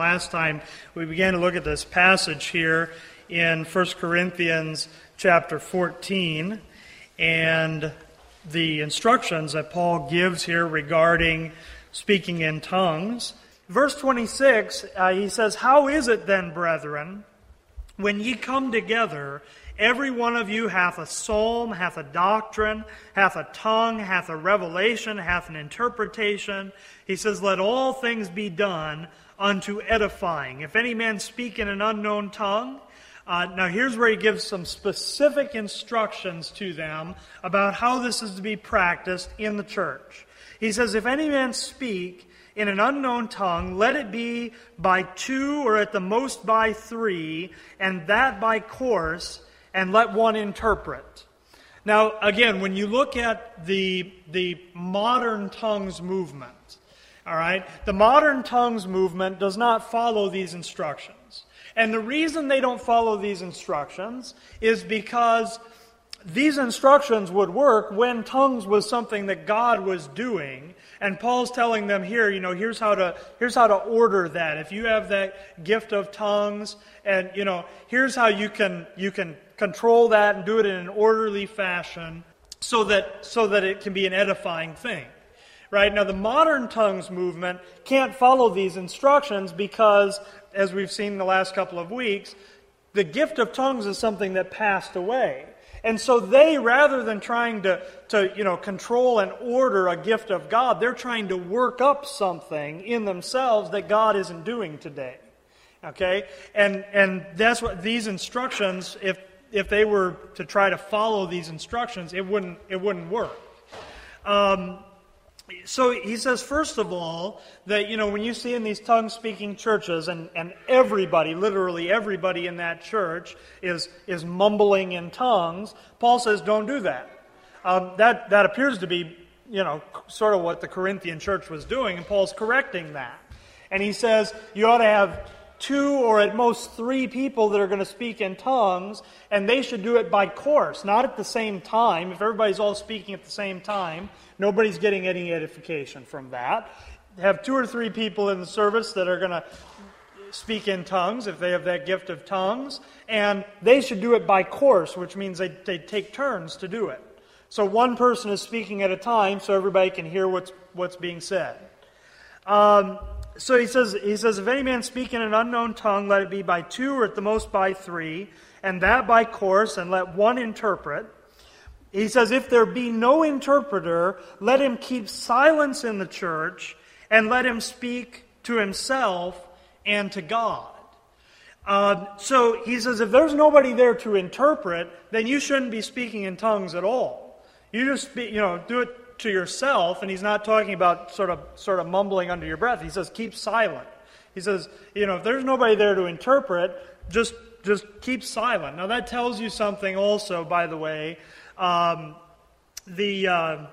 Last time we began to look at this passage here in 1 Corinthians chapter 14, and the instructions that Paul gives here regarding speaking in tongues. Verse 26, uh, he says, How is it then, brethren, when ye come together, every one of you hath a psalm, hath a doctrine, hath a tongue, hath a revelation, hath an interpretation? He says, Let all things be done unto edifying. If any man speak in an unknown tongue, uh, now, here's where he gives some specific instructions to them about how this is to be practiced in the church. He says, If any man speak in an unknown tongue, let it be by two or at the most by three, and that by course, and let one interpret. Now, again, when you look at the, the modern tongues movement, all right, the modern tongues movement does not follow these instructions. And the reason they don't follow these instructions is because these instructions would work when tongues was something that God was doing. And Paul's telling them here, you know, here's how to here's how to order that. If you have that gift of tongues, and you know, here's how you can you can control that and do it in an orderly fashion so that so that it can be an edifying thing. Right? Now the modern tongues movement can't follow these instructions because as we've seen the last couple of weeks, the gift of tongues is something that passed away. And so they, rather than trying to, to you know, control and order a gift of God, they're trying to work up something in themselves that God isn't doing today. Okay? And, and that's what these instructions, if, if they were to try to follow these instructions, it wouldn't, it wouldn't work. Um, so he says, first of all, that, you know, when you see in these tongue speaking churches, and, and everybody, literally everybody in that church, is, is mumbling in tongues, Paul says, don't do that. Um, that. That appears to be, you know, sort of what the Corinthian church was doing, and Paul's correcting that. And he says, you ought to have two or at most three people that are going to speak in tongues, and they should do it by course, not at the same time. If everybody's all speaking at the same time, nobody's getting any edification from that. Have two or three people in the service that are going to speak in tongues if they have that gift of tongues, and they should do it by course, which means they, they take turns to do it. So one person is speaking at a time so everybody can hear what's, what's being said. Um, so he says, he says, if any man speak in an unknown tongue, let it be by two or at the most by three, and that by course, and let one interpret. He says, if there be no interpreter, let him keep silence in the church, and let him speak to himself and to God. Uh, so he says, if there's nobody there to interpret, then you shouldn't be speaking in tongues at all. You just, you know, do it to yourself, and he's not talking about sort of sort of mumbling under your breath. He says, keep silent. He says, you know, if there's nobody there to interpret, just just keep silent. Now that tells you something also, by the way. Um, the uh,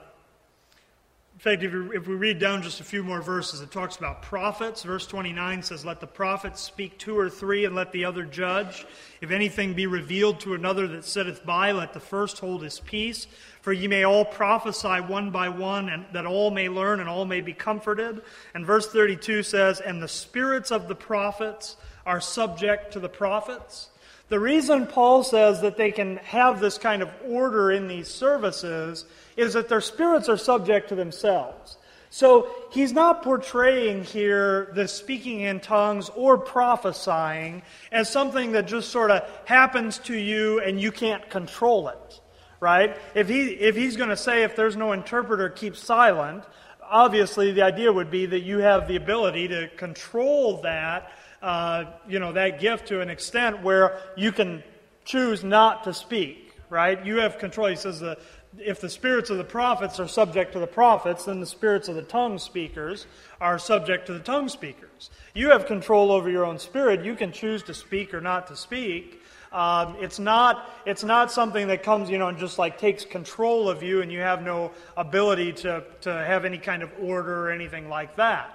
in fact, if, if, we read down just a few more verses, it talks about prophets. Verse 29 says, Let the prophets speak two or three, and let the other judge. If anything be revealed to another that sitteth by, let the first hold his peace. For ye may all prophesy one by one, and that all may learn and all may be comforted. And verse 32 says, And the spirits of the prophets are subject to the prophets. The reason Paul says that they can have this kind of order in these services is that their spirits are subject to themselves. So he's not portraying here the speaking in tongues or prophesying as something that just sort of happens to you and you can't control it, right? If, he, if he's going to say, if there's no interpreter, keep silent, obviously the idea would be that you have the ability to control that, uh, you know, that gift to an extent where you can choose not to speak right? You have control. He says the, if the spirits of the prophets are subject to the prophets, then the spirits of the tongue speakers are subject to the tongue speakers. You have control over your own spirit. You can choose to speak or not to speak. Um, it's not it's not something that comes you know and just like takes control of you and you have no ability to to have any kind of order or anything like that.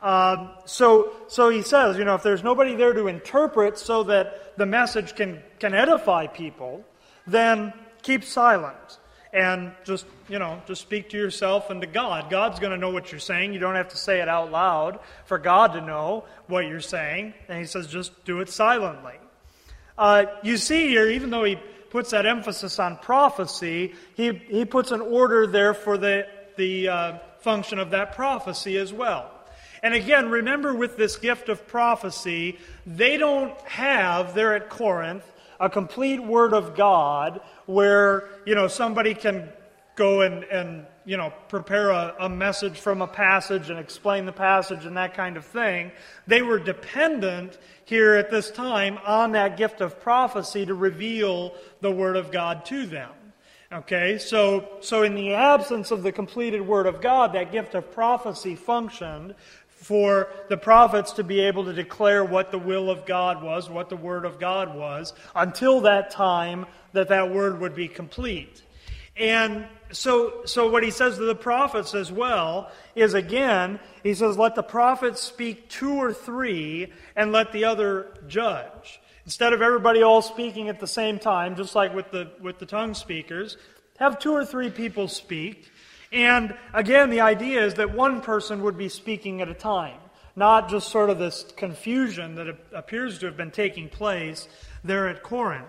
Um, so so he says you know if there's nobody there to interpret so that the message can can edify people, then keep silent and just you know just speak to yourself and to god. God's going to know what you're saying. You don't have to say it out loud for god to know what you're saying. And he says just do it silently. Uh, you see here even though he puts that emphasis on prophecy he, he puts an order there for the, the uh, function of that prophecy as well. And again remember with this gift of prophecy they don't have there at corinth a complete word of God where, you know, somebody can go and, and you know, prepare a, a message from a passage and explain the passage and that kind of thing. They were dependent here at this time on that gift of prophecy to reveal the Word of God to them. Okay, so, so in the absence of the completed Word of God, that gift of prophecy functioned for the prophets to be able to declare what the will of God was, what the Word of God was, until that time that that Word would be complete. And so, so what he says to the prophets as well is again, he says, let the prophets speak two or three and let the other judge. Instead of everybody all speaking at the same time, just like with the, with the tongue speakers, have two or three people speak and again, the idea is that one person would be speaking at a time, not just sort of this confusion that appears to have been taking place there at Corinth.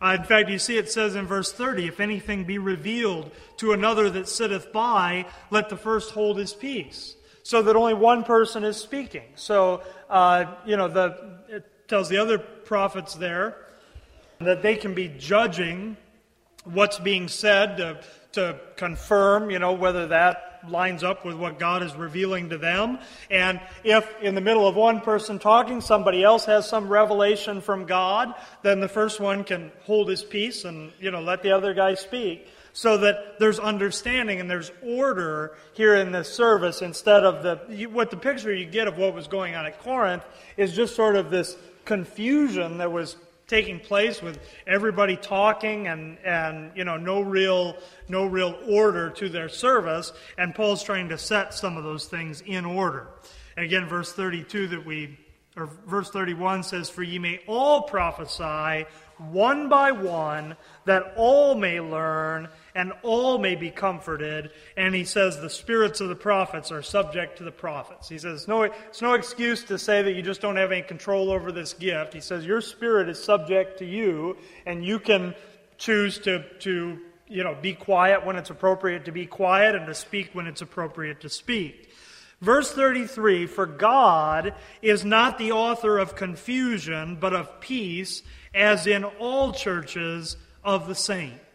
Uh, in fact, you see it says in verse 30 if anything be revealed to another that sitteth by, let the first hold his peace. So that only one person is speaking. So, uh, you know, the, it tells the other prophets there that they can be judging what's being said to to confirm, you know, whether that lines up with what God is revealing to them. And if in the middle of one person talking, somebody else has some revelation from God, then the first one can hold his peace and, you know, let the other guy speak. So that there's understanding and there's order here in this service instead of the, what the picture you get of what was going on at Corinth is just sort of this confusion that was taking place with everybody talking and, and you know no real no real order to their service. And paul's trying to set some of those things in order. And again verse 32 that we or verse 31 says for ye may all prophesy one by one that all may learn and all may be comforted. And he says the spirits of the prophets are subject to the prophets. He says no, it's no excuse to say that you just don't have any control over this gift. He says your spirit is subject to you, and you can choose to, to you know, be quiet when it's appropriate to be quiet and to speak when it's appropriate to speak. Verse 33 For God is not the author of confusion, but of peace, as in all churches of the saints.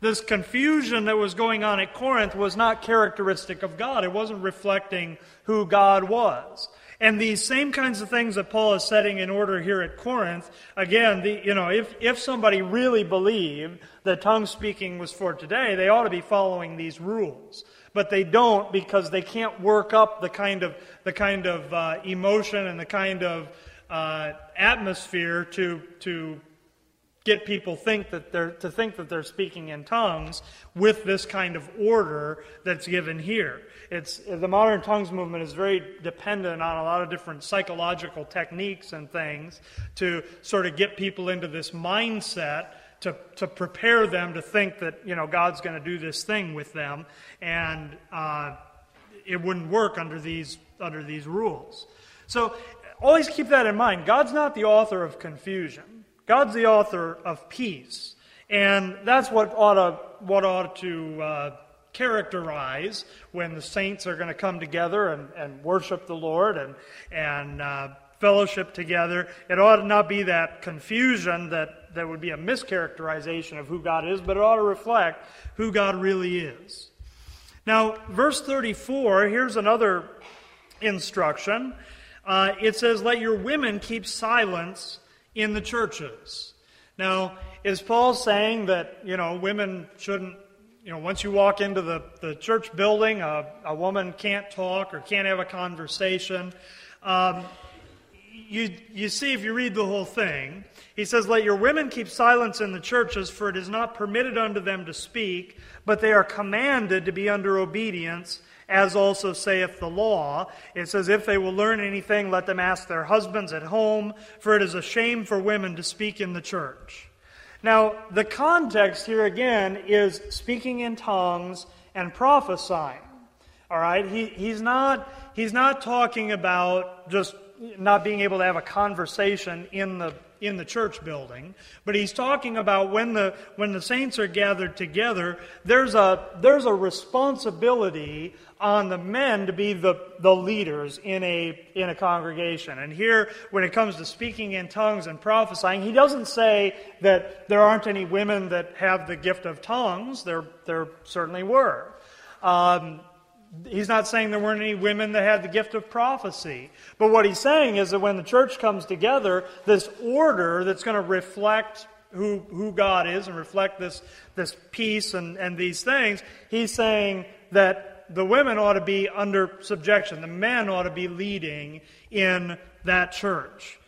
This confusion that was going on at Corinth was not characteristic of God. It wasn't reflecting who God was. And these same kinds of things that Paul is setting in order here at Corinth, again, the, you know, if, if somebody really believed that tongue speaking was for today, they ought to be following these rules. But they don't because they can't work up the kind of, the kind of uh, emotion and the kind of uh, atmosphere to, to get people think that they're, to think that they're speaking in tongues with this kind of order that's given here. It's, the modern tongues movement is very dependent on a lot of different psychological techniques and things to sort of get people into this mindset to, to prepare them to think that you know God's going to do this thing with them, and uh, it wouldn't work under these under these rules. So always keep that in mind. God's not the author of confusion. God's the author of peace. And that's what ought to, what ought to uh, characterize when the saints are going to come together and, and worship the Lord and, and uh, fellowship together. It ought to not be that confusion that, that would be a mischaracterization of who God is, but it ought to reflect who God really is. Now, verse 34, here's another instruction. Uh, it says, Let your women keep silence in the churches. Now, is Paul saying that, you know, women shouldn't you know, once you walk into the, the church building, a, a woman can't talk or can't have a conversation. Um, you, you see, if you read the whole thing, he says, Let your women keep silence in the churches, for it is not permitted unto them to speak, but they are commanded to be under obedience, as also saith the law. It says, If they will learn anything, let them ask their husbands at home, for it is a shame for women to speak in the church. Now, the context here again is speaking in tongues and prophesying. All right? He, he's, not, he's not talking about just not being able to have a conversation in the in the church building, but he's talking about when the when the saints are gathered together, there's a there's a responsibility on the men to be the, the leaders in a in a congregation. And here, when it comes to speaking in tongues and prophesying, he doesn't say that there aren't any women that have the gift of tongues. There there certainly were. Um, He's not saying there weren't any women that had the gift of prophecy. But what he's saying is that when the church comes together, this order that's going to reflect who, who God is and reflect this, this peace and, and these things, he's saying that the women ought to be under subjection. The men ought to be leading in that church.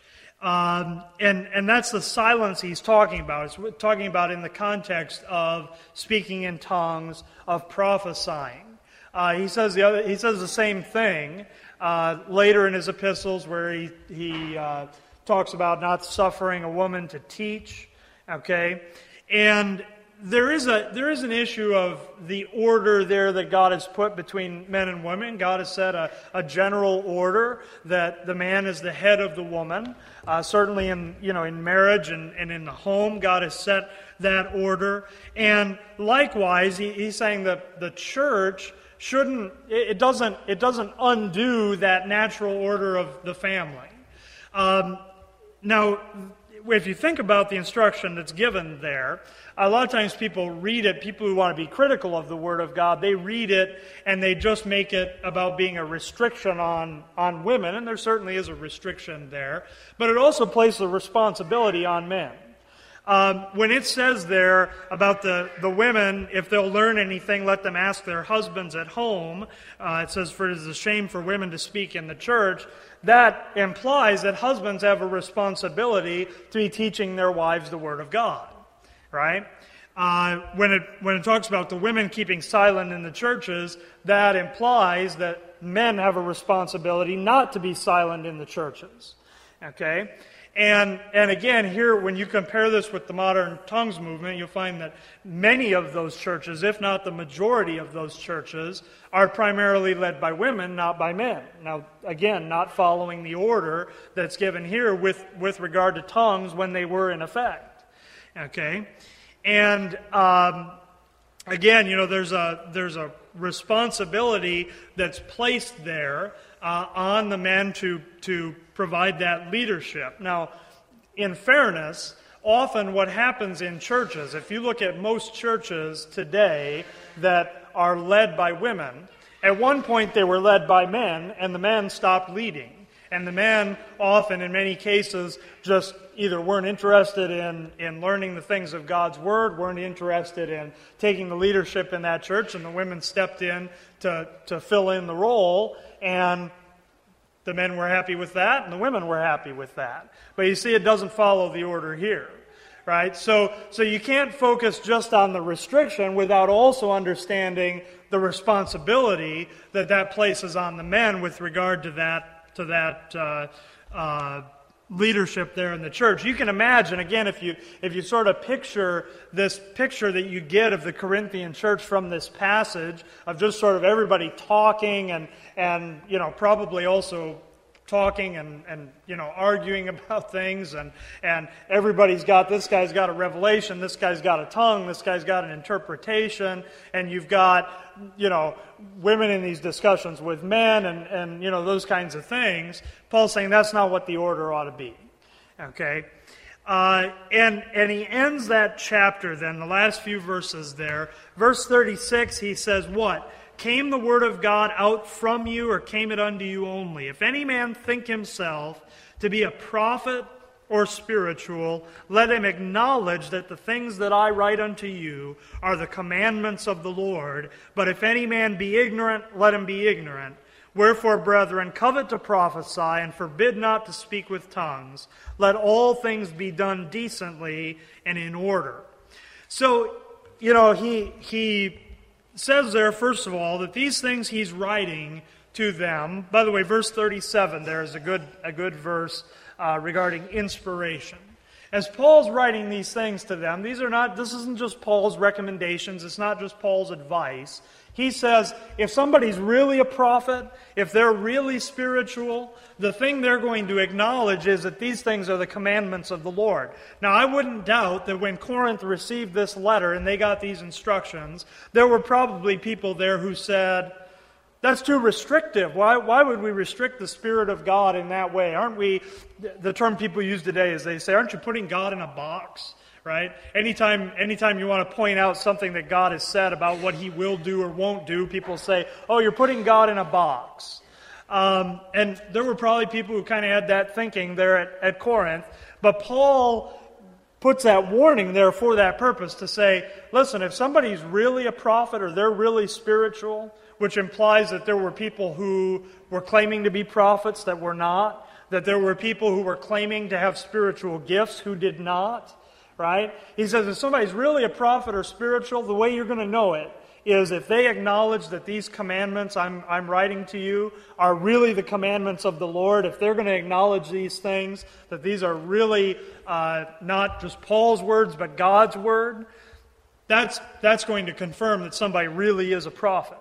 Um, and, and that's the silence he's talking about. He's talking about in the context of speaking in tongues, of prophesying. Uh, he, says the other, he says the same thing uh, later in his epistles where he, he uh, talks about not suffering a woman to teach. Okay? And there is, a, there is an issue of the order there that God has put between men and women. God has set a, a general order that the man is the head of the woman. Uh, certainly in, you know, in marriage and, and in the home, God has set that order. And likewise, he, he's saying that the church shouldn't, it doesn't, it doesn't undo that natural order of the family. Um, now, if you think about the instruction that's given there, a lot of times people read it, people who want to be critical of the Word of God, they read it and they just make it about being a restriction on, on women, and there certainly is a restriction there, but it also places a responsibility on men. Um, when it says there about the, the women, if they'll learn anything, let them ask their husbands at home. Uh, it says, For it is a shame for women to speak in the church. That implies that husbands have a responsibility to be teaching their wives the Word of God, right? Uh, when, it, when it talks about the women keeping silent in the churches, that implies that men have a responsibility not to be silent in the churches. Okay? And, and again, here, when you compare this with the modern tongues movement, you'll find that many of those churches, if not the majority of those churches, are primarily led by women, not by men. Now, again, not following the order that's given here with, with regard to tongues when they were in effect. Okay? And um, again, you know, there's a, there's a responsibility that's placed there uh, on the men to, to provide that leadership. Now, in fairness, often what happens in churches, if you look at most churches today that are led by women, at one point they were led by men, and the men stopped leading. And the men often, in many cases, just either weren't interested in, in learning the things of God's Word, weren't interested in taking the leadership in that church, and the women stepped in to, to fill in the role. And the men were happy with that, and the women were happy with that. But you see, it doesn't follow the order here. Right? So, so you can't focus just on the restriction without also understanding the responsibility that that places on the men with regard to that to that uh, uh, leadership there in the church. You can imagine, again, if you, if you sort of picture this picture that you get of the Corinthian church from this passage, of just sort of everybody talking and, and you know, probably also talking and, and you know arguing about things and and everybody's got this guy's got a revelation this guy's got a tongue this guy's got an interpretation and you've got you know women in these discussions with men and and you know those kinds of things. Paul's saying that's not what the order ought to be okay? Uh, and and he ends that chapter then the last few verses there. Verse 36 he says what Came the word of God out from you, or came it unto you only? If any man think himself to be a prophet, or spiritual, let him acknowledge that the things that I write unto you are the commandments of the Lord. But if any man be ignorant, let him be ignorant. Wherefore, brethren, covet to prophesy, and forbid not to speak with tongues. Let all things be done decently and in order. So, you know, he, he says there, first of all, that these things he's writing to them. By the way, verse 37 there is a good, a good verse uh, regarding inspiration. As Paul's writing these things to them, these are not, this isn't just Paul's recommendations, it's not just Paul's advice. He says if somebody's really a prophet, if they're really spiritual, the thing they're going to acknowledge is that these things are the commandments of the Lord. Now, I wouldn't doubt that when Corinth received this letter and they got these instructions, there were probably people there who said, that's too restrictive. Why, why would we restrict the Spirit of God in that way? Aren't we, the term people use today is they say, aren't you putting God in a box? Right? Anytime, anytime you want to point out something that God has said about what he will do or won't do, people say, oh, you're putting God in a box. Um, and there were probably people who kind of had that thinking there at, at Corinth. But Paul puts that warning there for that purpose to say, listen, if somebody's really a prophet or they're really spiritual, which implies that there were people who were claiming to be prophets that were not, that there were people who were claiming to have spiritual gifts who did not, right? He says if somebody's really a prophet or spiritual, the way you're going to know it is if they acknowledge that these commandments I'm, I'm writing to you are really the commandments of the Lord, if they're going to acknowledge these things, that these are really uh, not just Paul's words, but God's word, that's, that's going to confirm that somebody really is a prophet.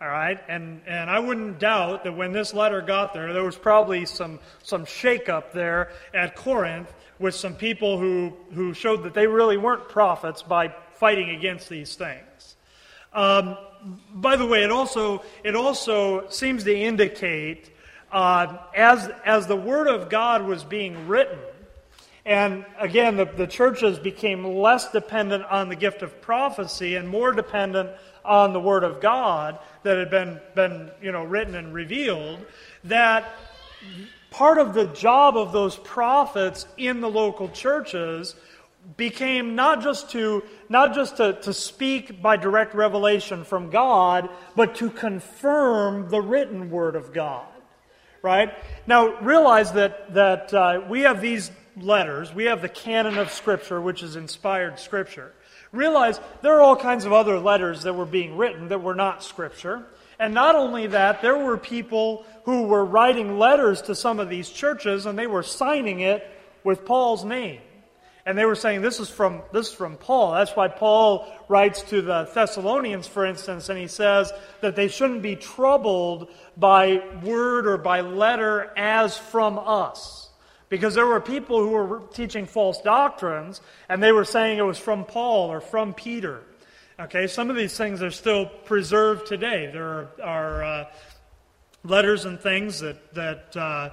All right? And, and I wouldn't doubt that when this letter got there, there was probably some, some shakeup there at Corinth with some people who, who showed that they really weren't prophets by fighting against these things. Um, by the way, it also, it also seems to indicate uh, as, as the Word of God was being written, and again, the, the churches became less dependent on the gift of prophecy and more dependent on the Word of God that had been, been you know, written and revealed, that part of the job of those prophets in the local churches became not just to not just to, to speak by direct revelation from God, but to confirm the written word of God. Right? Now realize that that uh, we have these letters, we have the canon of Scripture, which is inspired Scripture. Realize there are all kinds of other letters that were being written that were not Scripture. And not only that, there were people who were writing letters to some of these churches and they were signing it with Paul's name. And they were saying, this is from, this is from Paul. That's why Paul writes to the Thessalonians, for instance, and he says that they shouldn't be troubled by word or by letter as from us. Because there were people who were teaching false doctrines, and they were saying it was from Paul or from Peter. Okay, some of these things are still preserved today. There are, are uh, letters and things that, that uh,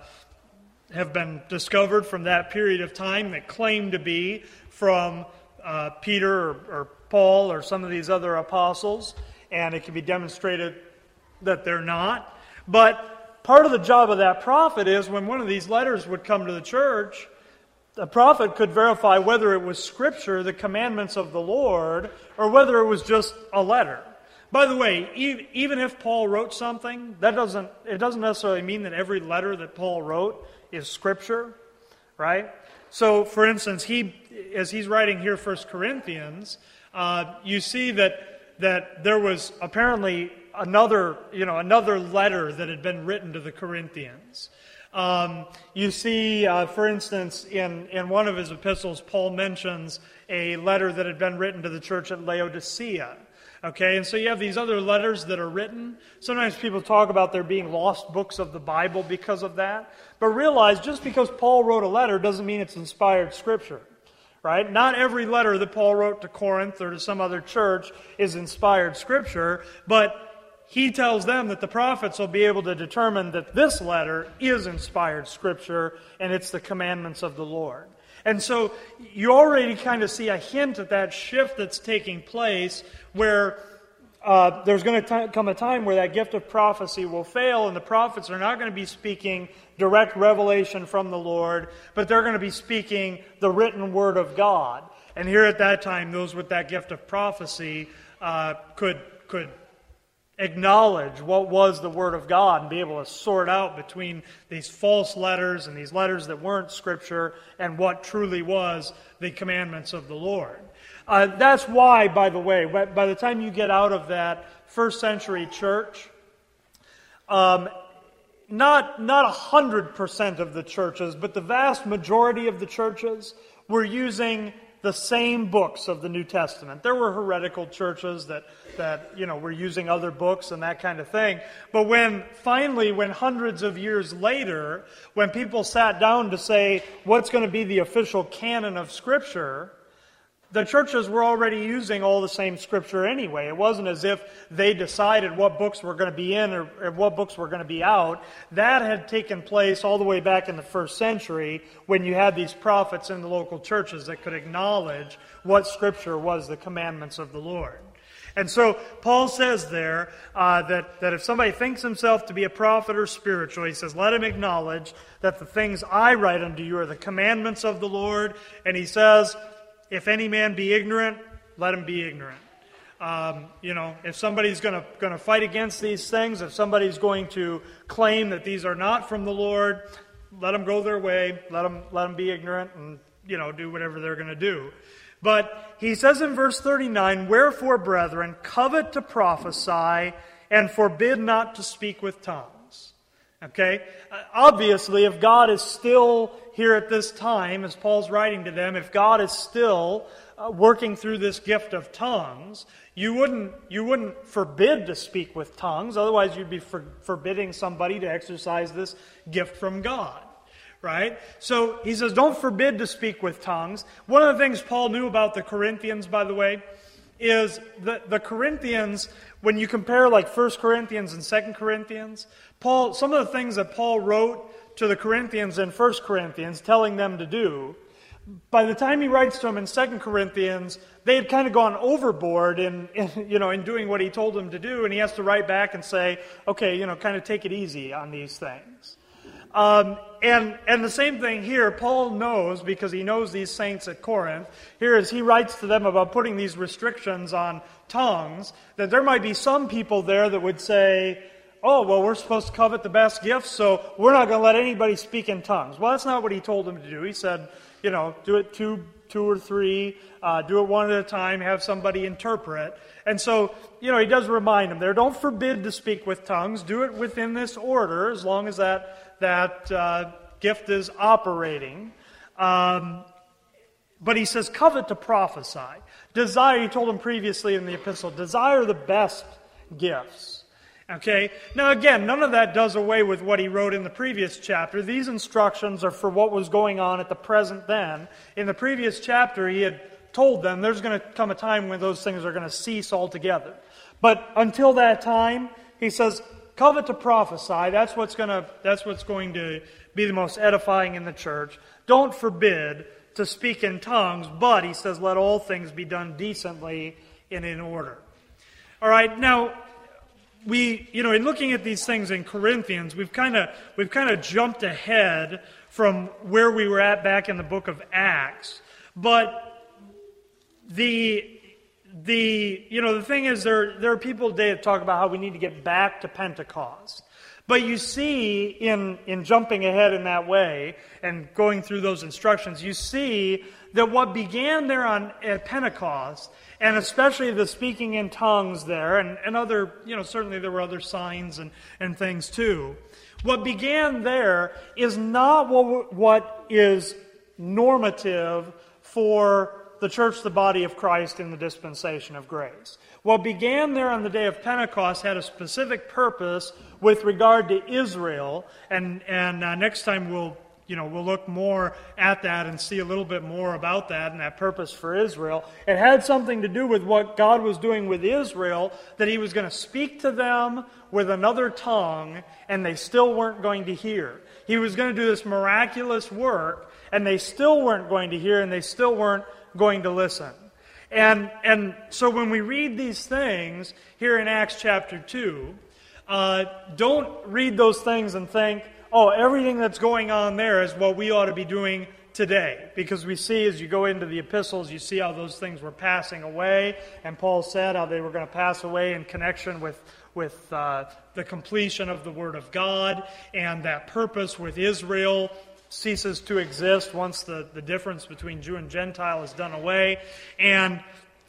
have been discovered from that period of time that claim to be from uh, Peter or, or Paul or some of these other apostles, and it can be demonstrated that they're not. But part of the job of that prophet is when one of these letters would come to the church, the prophet could verify whether it was scripture, the commandments of the Lord, or whether it was just a letter. By the way, even if Paul wrote something, that doesn't it doesn't necessarily mean that every letter that Paul wrote is scripture, right? So, for instance, he as he's writing here, First Corinthians, uh, you see that that there was apparently another, you know, another letter that had been written to the Corinthians. Um, you see, uh, for instance, in, in one of his epistles, Paul mentions a letter that had been written to the church at Laodicea. Okay, and so you have these other letters that are written. Sometimes people talk about there being lost books of the Bible because of that. But realize just because Paul wrote a letter doesn't mean it's inspired scripture right? Not every letter that Paul wrote to Corinth or to some other church is inspired scripture, but he tells them that the prophets will be able to determine that this letter is inspired scripture and it's the commandments of the Lord. And so you already kind of see a hint at that shift that's taking place where uh, there's going to come a time where that gift of prophecy will fail, and the prophets are not going to be speaking direct revelation from the Lord, but they're going to be speaking the written word of God. And here at that time, those with that gift of prophecy uh, could could acknowledge what was the Word of God and be able to sort out between these false letters and these letters that weren't Scripture and what truly was the commandments of the Lord. Uh, that's why, by the way, by the time you get out of that first century church, um, not not hundred percent of the churches, but the vast majority of the churches were using the same books of the New Testament. There were heretical churches that, that you know, were using other books and that kind of thing. But when finally, when hundreds of years later, when people sat down to say what's going to be the official canon of Scripture, the churches were already using all the same scripture anyway. It wasn't as if they decided what books were going to be in or, or, what books were going to be out. That had taken place all the way back in the first century when you had these prophets in the local churches that could acknowledge what scripture was the commandments of the Lord. And so Paul says there uh, that, that if somebody thinks himself to be a prophet or spiritual, he says, let him acknowledge that the things I write unto you are the commandments of the Lord. And he says, if any man be ignorant, let him be ignorant. Um, you know, if somebody's going to fight against these things, if somebody's going to claim that these are not from the Lord, let them go their way. Let them let them be ignorant and you know do whatever they're going to do. But he says in verse 39, Wherefore, brethren, covet to prophesy and forbid not to speak with tongues. Okay? Uh, obviously, if God is still here at this time, as Paul's writing to them, if God is still uh, working through this gift of tongues, you wouldn't, you wouldn't forbid to speak with tongues. Otherwise, you'd be for, forbidding somebody to exercise this gift from God. Right? So he says, don't forbid to speak with tongues. One of the things Paul knew about the Corinthians, by the way, is that the Corinthians, when you compare like 1 Corinthians and 2 Corinthians, Paul, some of the things that Paul wrote to the Corinthians in 1 Corinthians, telling them to do, by the time he writes to them in 2 Corinthians, they had kind of gone overboard in, in, you know, in doing what he told them to do, and he has to write back and say, okay, you know, kind of take it easy on these things. Um, and, and the same thing here, Paul knows, because he knows these saints at Corinth, Here is he writes to them about putting these restrictions on tongues, that there might be some people there that would say, oh, well, we're supposed to covet the best gifts, so we're not going to let anybody speak in tongues. Well, that's not what he told them to do. He said, you know, do it two, two or three, uh, do it one at a time, have somebody interpret. And so, you know, he does remind them there, don't forbid to speak with tongues. Do it within this order as long as that, that uh, gift is operating. Um, but he says, covet to prophesy. Desire, he told them previously in the epistle, desire the best gifts. Okay? Now, again, none of that does away with what he wrote in the previous chapter. These instructions are for what was going on at the present then. In the previous chapter, he had told them there's going to come a time when those things are going to cease altogether. But until that time, he says, covet to prophesy. That's what's, going to, that's what's going to be the most edifying in the church. Don't forbid to speak in tongues, but he says, let all things be done decently and in order. All right, now we, you know, in looking at these things in Corinthians, we've kind of we've kind of jumped ahead from where we were at back in the book of Acts. But the the you know the thing is there there are people today that talk about how we need to get back to Pentecost. But you see in in jumping ahead in that way and going through those instructions, you see that what began there on at Pentecost and especially the speaking in tongues there, and, and other, you know, certainly there were other signs and, and things too. What began there is not what, what is normative for the church, the body of Christ in the dispensation of grace. What began there on the day of Pentecost had a specific purpose with regard to Israel, and, and uh, next time we'll you know, we'll look more at that and see a little bit more about that and that purpose for Israel. It had something to do with what God was doing with Israel, that He was going to speak to them with another tongue, and they still weren't going to hear. He was going to do this miraculous work, and they still weren't going to hear, and they still weren't going to listen. And, and so when we read these things here in Acts chapter 2, uh, don't read those things and think, oh, everything that's going on there is what we ought to be doing today. Because we see as you go into the epistles, you see how those things were passing away. And Paul said how they were going to pass away in connection with, with uh, the completion of the Word of God and that purpose with Israel ceases to exist once the, the difference between Jew and Gentile is done away. And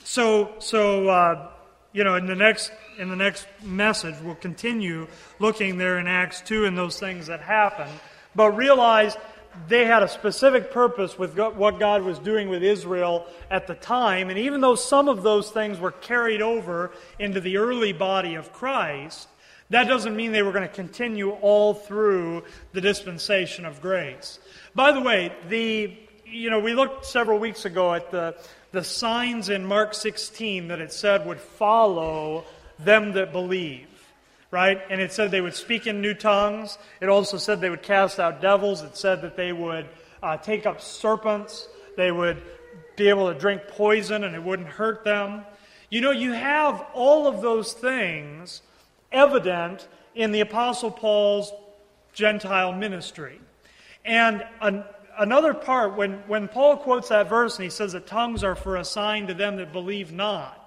so, so uh, you know, in the next in the next message, we'll continue looking there in Acts two and those things that happen, but realize they had a specific purpose with what God was doing with Israel at the time. And even though some of those things were carried over into the early body of Christ, that doesn't mean they were going to continue all through the dispensation of grace. By the way, the you know, we looked several weeks ago at the, the signs in Mark 16 that it said would follow them that believe, right? And it said they would speak in new tongues. It also said they would cast out devils. It said that they would uh, take up serpents. They would be able to drink poison and it wouldn't hurt them. You know, you have all of those things evident in the Apostle Paul's Gentile ministry. And an, another part, when, when Paul quotes that verse and he says that tongues are for a sign to them that believe not,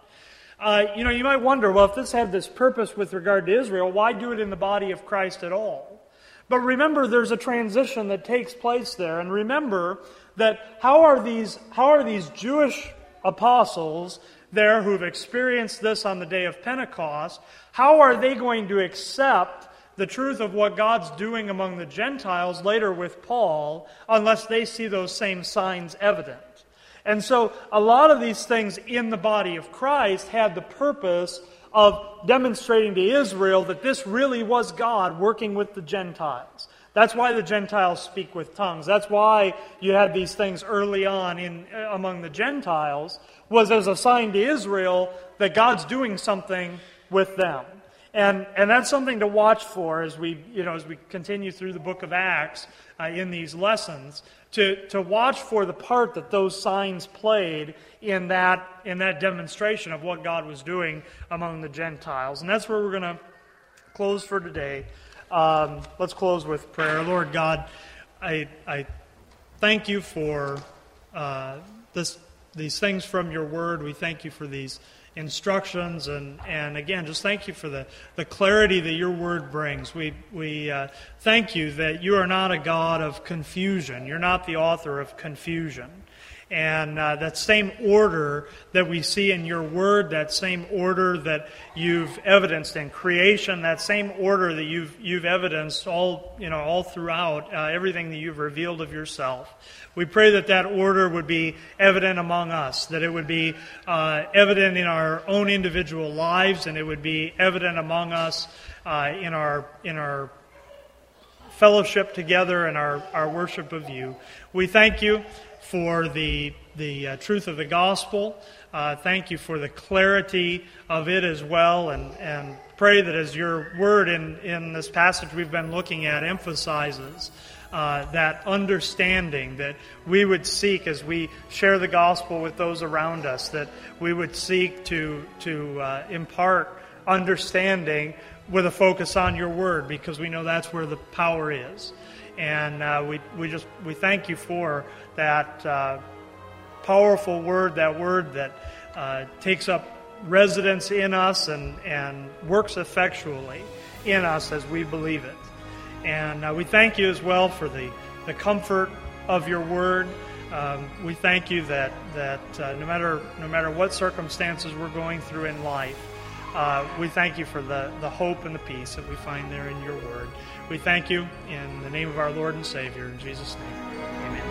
uh, you know, you might wonder, well, if this had this purpose with regard to Israel, why do it in the body of Christ at all? But remember, there's a transition that takes place there. And remember that how are these, how are these Jewish apostles there who've experienced this on the day of Pentecost, how are they going to accept the truth of what God's doing among the Gentiles later with Paul unless they see those same signs evident? And so a lot of these things in the body of Christ had the purpose of demonstrating to Israel that this really was God working with the Gentiles. That's why the Gentiles speak with tongues. That's why you had these things early on in uh, among the Gentiles was as a sign to Israel that God's doing something with them. And, and that's something to watch for as we, you know, as we continue through the book of Acts uh, in these lessons, to, to watch for the part that those signs played in that, in that demonstration of what God was doing among the Gentiles. And that's where we're going to close for today. Um, let's close with prayer. Lord God, I, I thank you for uh, this, these things from your word. We thank you for these instructions. And, and again, just thank you for the, the clarity that your word brings. We, we uh, thank you that you are not a God of confusion, you're not the author of confusion. And uh, that same order that we see in your word, that same order that you've evidenced in creation, that same order that you've, you've evidenced all, you know, all throughout uh, everything that you've revealed of yourself. We pray that that order would be evident among us, that it would be uh, evident in our own individual lives, and it would be evident among us uh, in, our, in our fellowship together and our, our worship of you. We thank you for the, the uh, truth of the gospel. Uh, thank you for the clarity of it as well. And, and pray that as your word in, in this passage we've been looking at emphasizes, uh, that understanding that we would seek as we share the gospel with those around us, that we would seek to, to uh, impart understanding with a focus on your word because we know that's where the power is. And uh, we, we just we thank you for that uh, powerful word, that word that uh, takes up residence in us and, and works effectually in us as we believe it. And uh, we thank you as well for the, the comfort of your word. Um, we thank you that, that uh, no, matter, no matter what circumstances we're going through in life, uh, we thank you for the, the hope and the peace that we find there in your word. We thank you in the name of our Lord and Savior, in Jesus' name. Amen.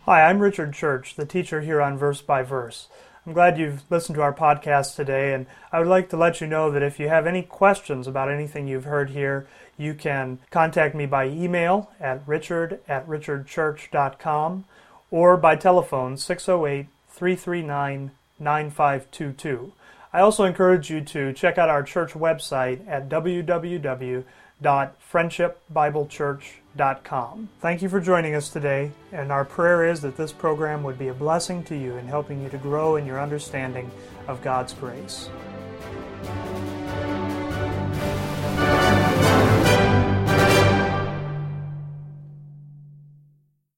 Hi, I'm Richard Church, the teacher here on Verse by Verse. I'm glad you've listened to our podcast today, and I would like to let you know that if you have any questions about anything you've heard here, you can contact me by email at richard at richardchurch.com or by telephone 608 339 9522. I also encourage you to check out our church website at www.friendshipbiblechurch.com. Thank you for joining us today, and our prayer is that this program would be a blessing to you in helping you to grow in your understanding of God's grace.